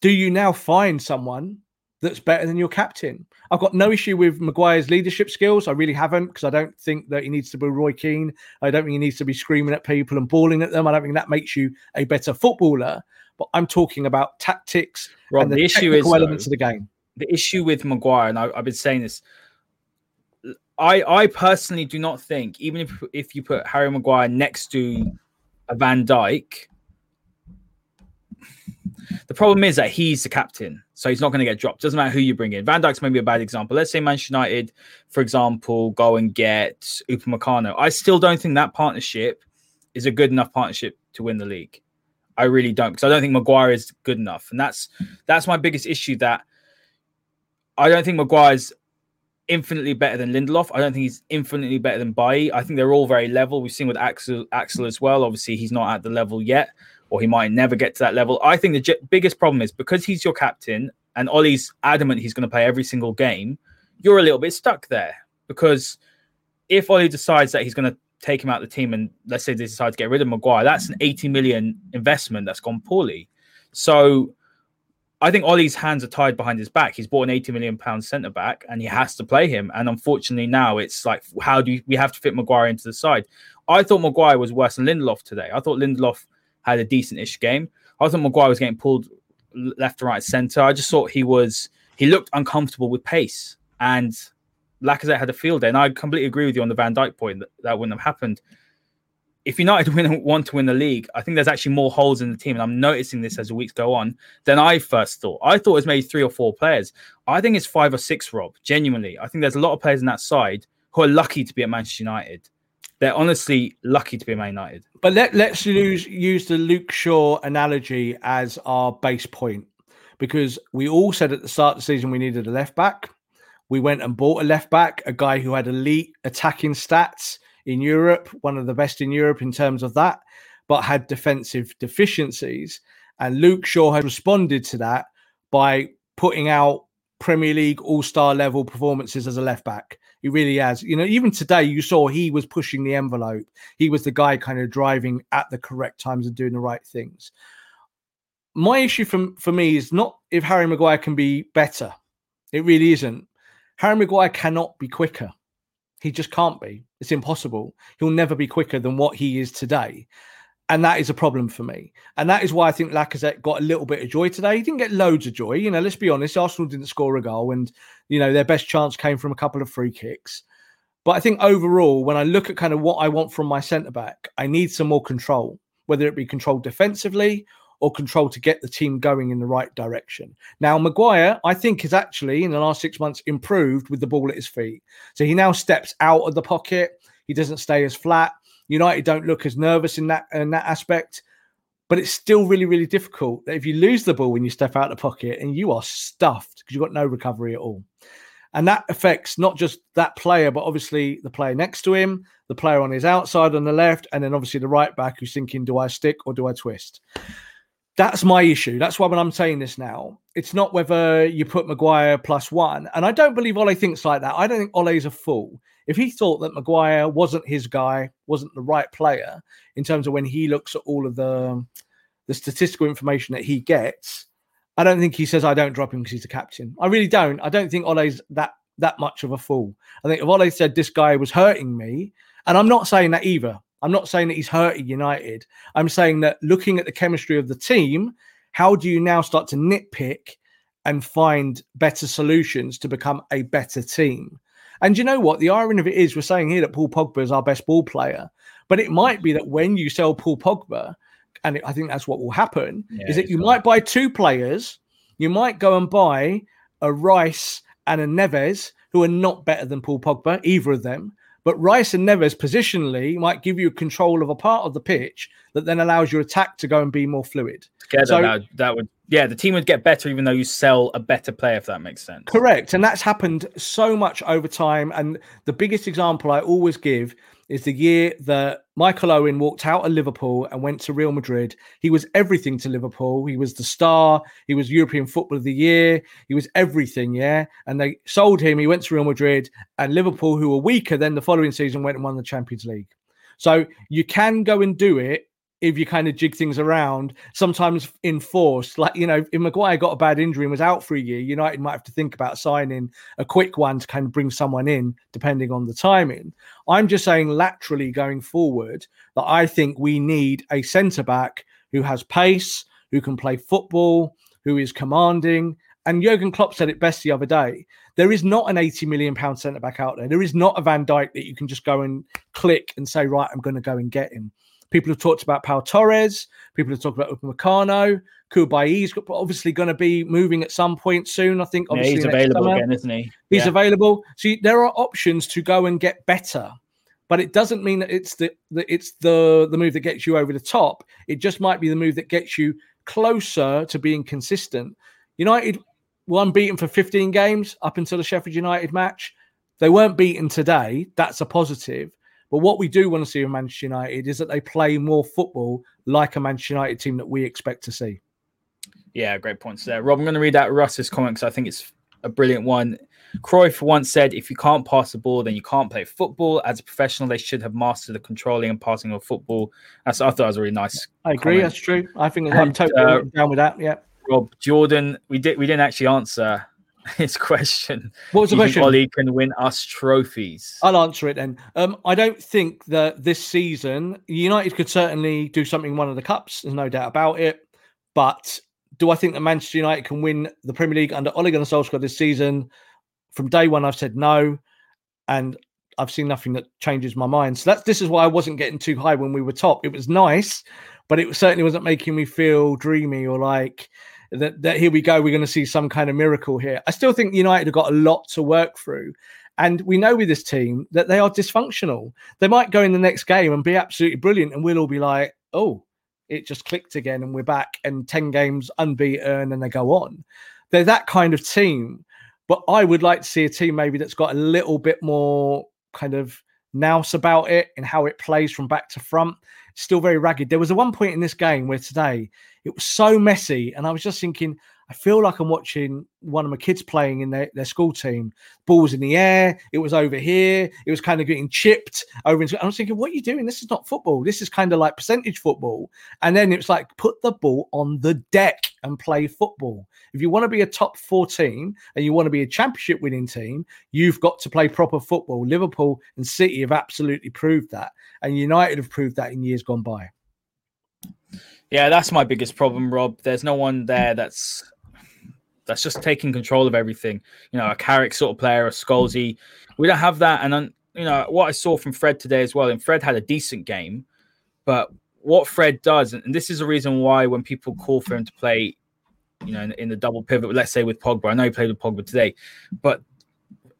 Do you now find someone that's better than your captain? I've got no issue with Maguire's leadership skills. I really haven't because I don't think that he needs to be Roy Keane. I don't think he needs to be screaming at people and bawling at them. I don't think that makes you a better footballer. But I'm talking about tactics Rob, and the, the issue is, elements though, of the game. the issue with Maguire, and I, I've been saying this. I I personally do not think, even if if you put Harry Maguire next to a Van Dijk, the problem is that he's the captain, so he's not going to get dropped. Doesn't matter who you bring in. Van Dijk's maybe a bad example. Let's say Manchester United, for example, go and get Upamecano. I still don't think that partnership is a good enough partnership to win the league. I really don't because I don't think Maguire is good enough, and that's that's my biggest issue. That I don't think Maguire's infinitely better than Lindelof. I don't think he's infinitely better than Bailly. I think they're all very level. We've seen with Axel Axel as well. Obviously, he's not at the level yet, or he might never get to that level. I think the j- biggest problem is because he's your captain and Ole's adamant he's going to play every single game. You're a little bit stuck there because if Ole decides that he's going to take him out of the team and let's say they decide to get rid of Maguire, that's an 80 million investment that's gone poorly. So I think Ole's hands are tied behind his back. He's bought an 80 million pound centre back and he has to play him. And unfortunately, now it's like, how do you, we have to fit Maguire into the side? I thought Maguire was worse than Lindelof today. I thought Lindelof had a decent ish game. I thought Maguire was getting pulled left and right centre. I just thought he was, he looked uncomfortable with pace. And Lacazette had a field day. And I completely agree with you on the Van Dijk point that that wouldn't have happened if United win, want to win the league, I think there's actually more holes in the team, and I'm noticing this as the weeks go on than I first thought. I thought it was maybe three or four players. I think it's five or six, Rob. Genuinely, I think there's a lot of players in that side who are lucky to be at Manchester United. They're honestly lucky to be at Man United. But let, let's use, use the Luke Shaw analogy as our base point because we all said at the start of the season we needed a left back. We went and bought a left back, a guy who had elite attacking stats in Europe, one of the best in Europe in terms of that, but had defensive deficiencies. And Luke Shaw has responded to that by putting out Premier League all star level performances as a left back. He really has. You know, even today, you saw he was pushing the envelope. He was the guy kind of driving at the correct times and doing the right things. My issue from for me is not if Harry Maguire can be better. It really isn't. Harry Maguire cannot be quicker. He just can't be. It's impossible. He'll never be quicker than what he is today. And that is a problem for me. And that is why I think Lacazette got a little bit of joy today. He didn't get loads of joy. You know, let's be honest, Arsenal didn't score a goal and, you know, their best chance came from a couple of free kicks. But I think overall, when I look at kind of what I want from my centre back, I need some more control, whether it be control defensively or control to get the team going in the right direction. Now, Maguire, I think, has actually in the last six months improved with the ball at his feet. So he now steps out of the pocket. He doesn't stay as flat. United don't look as nervous in that in that aspect. But it's still really, really difficult. If you lose the ball when you step out of the pocket and you are stuffed because you've got no recovery at all. And that affects not just that player, but obviously the player next to him, the player on his outside on the left, and then obviously the right back who's thinking, do I stick or do I twist? That's my issue. That's why when I'm saying this now, it's not whether you put Maguire plus one. And I don't believe Ole thinks like that. I don't think Ole's a fool. If he thought that Maguire wasn't his guy, wasn't the right player in terms of when he looks at all of the the statistical information that he gets, I don't think he says I don't drop him because he's the captain. I really don't. I don't think Ole's that that much of a fool. I think if Ole said this guy was hurting me, and I'm not saying that either. I'm not saying that he's hurting United. I'm saying that looking at the chemistry of the team, how do you now start to nitpick and find better solutions to become a better team? And you know what? The irony of it is, we're saying here that Paul Pogba is our best ball player, but it might be that when you sell Paul Pogba, and I think that's what will happen, Yeah, is that you might buy two players, you might go and buy a Rice and a Neves, who are not better than Paul Pogba, either of them. But Rice and Neves positionally might give you control of a part of the pitch that then allows your attack to go and be more fluid. Together, So- that, that would yeah, the team would get better even though you sell a better player, if that makes sense. Correct. And that's happened so much over time. And the biggest example I always give is the year that Michael Owen walked out of Liverpool and went to Real Madrid. He was everything to Liverpool. He was the star. He was European Football of the Year. He was everything. Yeah. And they sold him. He went to Real Madrid. And Liverpool, who were weaker then the following season, went and won the Champions League. So you can go and do it if you kind of jig things around, sometimes enforced. Like, you know, if Maguire got a bad injury and was out for a year, United might have to think about signing a quick one to kind of bring someone in, depending on the timing. I'm just saying laterally going forward that I think we need a centre back who has pace, who can play football, who is commanding. And Jurgen Klopp said it best the other day. There is not an 80 million pound centre back out there. There is not a Van Dijk that you can just go and click and say, right, I'm going to go and get him. People have talked about Pau Torres. People have talked about Upamecano. Koulibaly's obviously going to be moving at some point soon. I think Yeah, obviously he's available summer. again, isn't he? He's Yeah. available. See, there are options to go and get better, but it doesn't mean that it's the, the it's the the move that gets you over the top. It just might be the move that gets you closer to being consistent. United were unbeaten for 15 games up until the Sheffield United match. They weren't beaten today. That's a positive. But what we do want to see in Manchester United is that they play more football like a Manchester United team that we expect to see. Yeah, great points there. Rob, I'm going to read out Russ's comment because I think it's a brilliant one. Cruyff once said, if you can't pass the ball, then you can't play football. As a professional, they should have mastered the controlling and passing of football. That's, I thought that was a really nice I agree. comment. That's true. I think I'm totally uh, down with that. Yeah. Rob Jordan, we did we didn't actually answer his question. What was the Do you think question? Ole can win us trophies. I'll answer it then. Um, I don't think that this season United could certainly do something in one of the cups. There's no doubt about it. But do I think that Manchester United can win the Premier League under Ole Gunnar Solskjaer this season? From day one, I've said no, and I've seen nothing that changes my mind. So that's this is why I wasn't getting too high when we were top. It was nice, but it certainly wasn't making me feel dreamy or like that. That here we go, we're going to see some kind of miracle here. I still think United have got a lot to work through. And we know with this team that they are dysfunctional. They might go in the next game and be absolutely brilliant, and we'll all be like, oh, it just clicked again, and we're back and 10 games unbeaten, and they go on. They're that kind of team. But I would like to see a team maybe that's got a little bit more kind of nous about it and how it plays from back to front. Still very ragged. There was a one point in this game where today it was so messy, and I was just thinking, I feel like I'm watching one of my kids playing in their, their school team. Ball was in the air, it was over here, it was kind of getting chipped over into. I was thinking, what are you doing? This is not football. This is kind of like percentage football. And then it's like, put the ball on the deck and play football. If you want to be a top four team and you want to be a championship winning team, you've got to play proper football. Liverpool and City have absolutely proved that. And United have proved that in years gone by. Yeah, that's my biggest problem, Rob. There's no one there that's that's just taking control of everything. You know, a Carrick sort of player, a Scholesy. We don't have that. And then, you know, what I saw from Fred today as well, and Fred had a decent game, but what Fred does, and this is the reason why when people call for him to play, you know, in, in the double pivot, let's say with Pogba, I know he played with Pogba today, but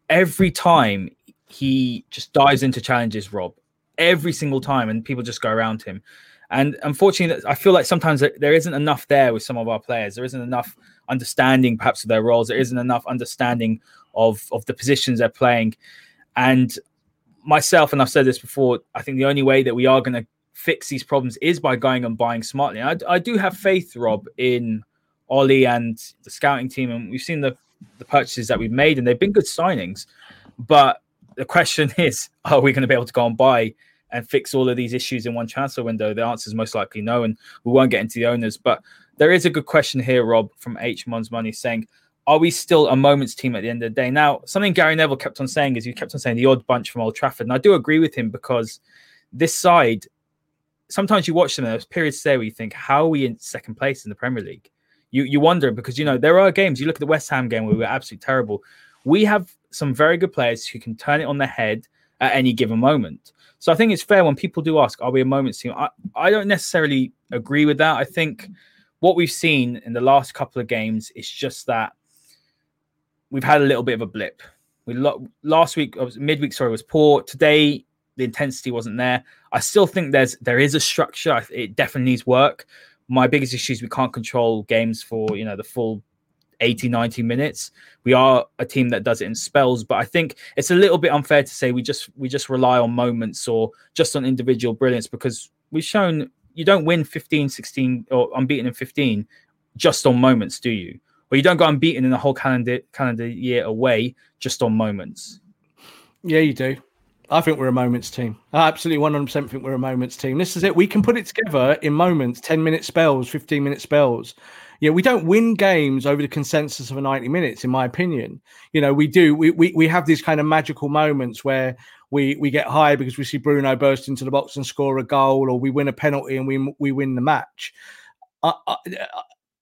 every time he just dives into challenges, Rob, every single time, and people just go around him. And unfortunately, I feel like sometimes there isn't enough there with some of our players. There isn't enough understanding, perhaps, of their roles. There isn't enough understanding of of the positions they're playing. And myself, and I've said this before, I think the only way that we are going to fix these problems is by going and buying smartly. I, I do have faith, Rob, in Ole and the scouting team, and we've seen the the purchases that we've made, and they've been good signings. But the question is, are we going to be able to go and buy and fix all of these issues in one transfer window? The answer is most likely no, and we won't get into the owners. But there is a good question here, Rob, from H Mon's Money saying, Are we still a moments team at the end of the day? Now, something Gary Neville kept on saying is he kept on saying the odd bunch from Old Trafford. And I do agree with him because this side, sometimes you watch them, and there's periods there where you think, How are we in second place in the Premier League? You, you wonder because you know there are games. You look at the West Ham game where we were absolutely terrible. We have some very good players who can turn it on their head at any given moment. So I think it's fair when people do ask, "Are we a moments team?" I, I don't necessarily agree with that. I think what we've seen in the last couple of games is just that we've had a little bit of a blip. We lo- last week, midweek, sorry, was poor. Today, the intensity wasn't there. I still think there's there is a structure. It definitely needs work. My biggest issue is we can't control games for you know the full 80 90 minutes we are a team that does it in spells but i think it's a little bit unfair to say we just we just rely on moments or just on individual brilliance because we've shown you don't win 15 16 or unbeaten in 15 just on moments do you or you don't go unbeaten in the whole calendar calendar year away just on moments Yeah, you do. I think we're a moments team. I absolutely 100% think we're a moments team. This is it. We can put it together in moments 10 minute spells, 15 minute spells. Yeah, we don't win games over the consensus of a 90 minutes, in my opinion. You know, we do. We, we, we have these kind of magical moments where we, we get high because we see Bruno burst into the box and score a goal, or we win a penalty and we, we win the match. I, I,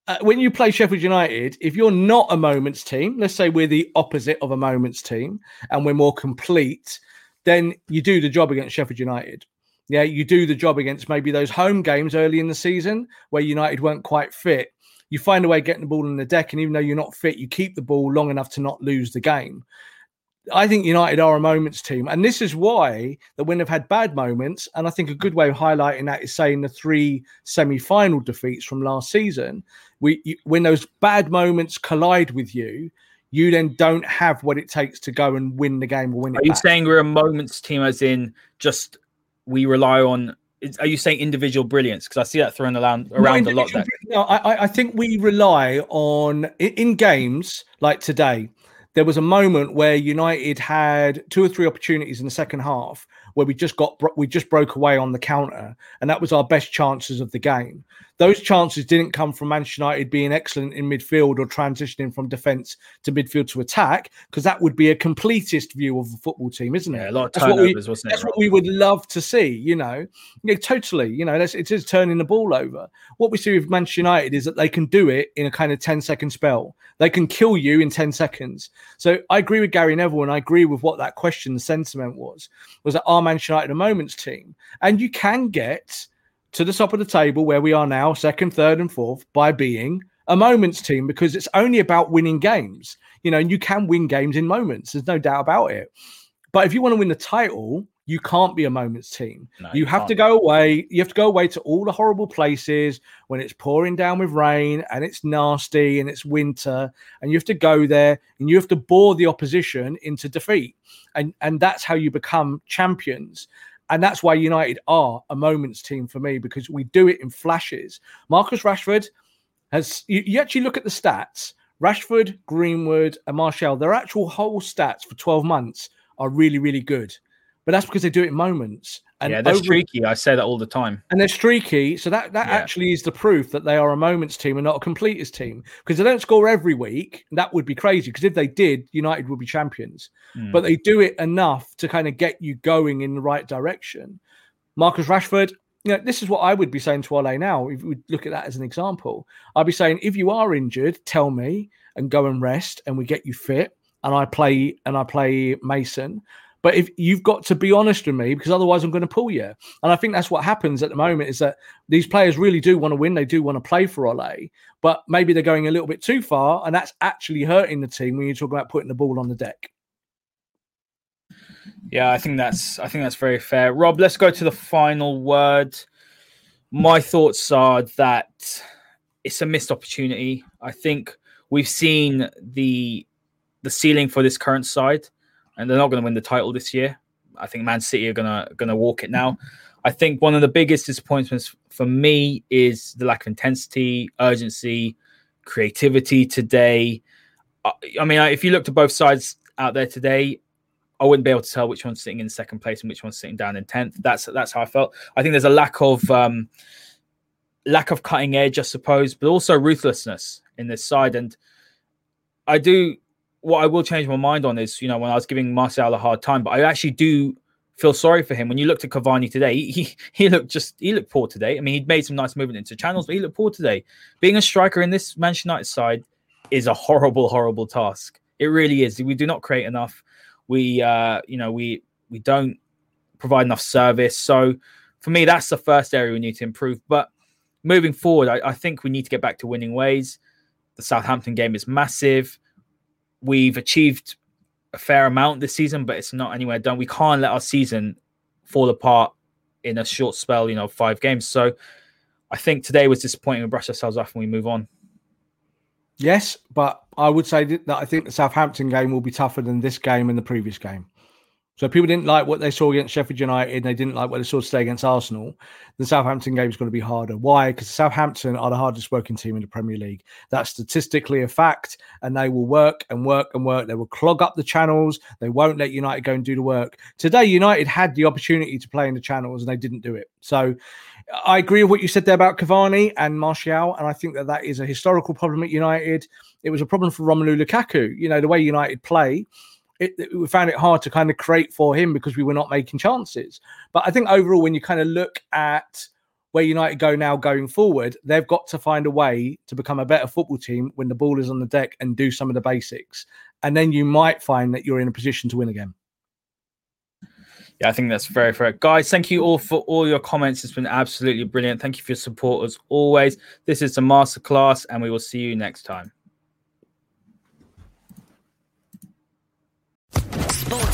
uh, when you play Sheffield United, if you're not a moments team, let's say we're the opposite of a moments team and we're more complete, then you do the job against Sheffield United. Yeah, you do the job against maybe those home games early in the season where United weren't quite fit. You find a way of getting the ball in the deck, and even though you're not fit, you keep the ball long enough to not lose the game. I think United are a moments team, and this is why that when they've had bad moments, and I think a good way of highlighting that is saying the three semi-final defeats from last season. We you, when those bad moments collide with you, you then don't have what it takes to go and win the game or win it. Are you back. saying we're a moments team, as in just we rely on? Is- Are you saying individual brilliance? Because I see that thrown around around a lot. That No, I, I- think we rely on in, in games like today. There was a moment where United had two or three opportunities in the second half where we just got we just broke away on the counter, and that was our best chances of the game. Those chances didn't come from Manchester United being excellent in midfield or transitioning from defence to midfield to attack, because that would be a completist view of the football team, isn't it? yeah, a lot of That's what we- turnovers, wasn't it? That's what we would love to see, you know. Yeah, totally. You know, that's, it is turning the ball over. What we see with Manchester United is that they can do it in a kind of 10 second spell. They can kill you in 10 seconds. So I agree with Gary Neville and I agree with what that question, the sentiment was, was that our Manchester United a moments team? And you can get to the top of the table where we are now, second, third, and fourth, by being a moments team because it's only about winning games. You know, and you can win games in moments. There's no doubt about it. But if you want to win the title, you can't be a moments team. No, you you have to go away. You have to go away to all the horrible places when it's pouring down with rain and it's nasty and it's winter, and you have to go there and you have to bore the opposition into defeat. And and that's how you become champions. And that's why United are a moments team for me because we do it in flashes. Marcus Rashford has you, you actually look at the stats. Rashford, Greenwood, and Martial, their actual whole stats for 12 months are really, really good. But that's because they do it in moments. And yeah, that's over- streaky. I say that all the time. and they're streaky. So that that Yeah. actually is the proof that they are a moments team and not a completist team. Because they don't score every week. That would be crazy. Because if they did, United would be champions. Mm. But they do it enough to kind of get you going in the right direction. Marcus Rashford, you know, this is what I would be saying to Ole now. If we look at that as an example, I'd be saying, if you are injured, tell me and go and rest, and we get you fit. And I play and I play Mason. But if you've got to be honest with me, because otherwise I'm going to pull you. And I think that's what happens at the moment is that these players really do want to win. They do want to play for Ole, but maybe they're going a little bit too far, and that's actually hurting the team when you talk about putting the ball on the deck. Yeah, I think that's I think that's very fair. Rob, let's go to the final word. My thoughts are that it's a missed opportunity. I think we've seen the the ceiling for this current side, and they're not going to win the title this year. I think Man City are gonna gonna walk it now. I think one of the biggest disappointments for me is the lack of intensity, urgency, creativity today. I, I mean, if you look to both sides out there today, I wouldn't be able to tell which one's sitting in second place and which one's sitting down in tenth. That's that's how I felt. I think there's a lack of um, lack of cutting edge, I suppose, but also ruthlessness in this side. And I do what I will change my mind on is, you know, when I was giving Martial a hard time, but I actually do feel sorry for him. When you looked at Cavani today, he, he he looked just he looked poor today. I mean, he'd made some nice movement into channels, but he looked poor today. Being a striker in this Manchester United side is a horrible, horrible task. It really is. We do not create enough. We, uh, you know, we we don't provide enough service. So for me, that's the first area we need to improve. But moving forward, I, I think we need to get back to winning ways. The Southampton game is massive. We've achieved a fair amount this season, but it's not anywhere done. We can't let our season fall apart in a short spell, you know, five games. So I think today was disappointing. We brush ourselves off and we move on. Yes, but I would say that I think the Southampton game will be tougher than this game and the previous game. So people didn't like what they saw against Sheffield United and they didn't like what they saw today against Arsenal. The Southampton game is going to be harder. Why? Because Southampton are the hardest working team in the Premier League. That's statistically a fact, and they will work and work and work. They will clog up the channels. They won't let United go and do the work. Today, United had the opportunity to play in the channels and they didn't do it. So I agree with what you said there about Cavani and Martial, and I think that that is a historical problem at United. It was a problem for Romelu Lukaku. You know, the way United play it, it, we found it hard to kind of create for him because we were not making chances. But I think overall, when you kind of look at where United go now going forward, they've got to find a way to become a better football team when the ball is on the deck and do some of the basics. And then you might find that you're in a position to win again. Yeah, I think that's very fair. Guys, thank you all for all your comments. It's been absolutely brilliant. Thank you for your support as always. This is the masterclass, and we will see you next time.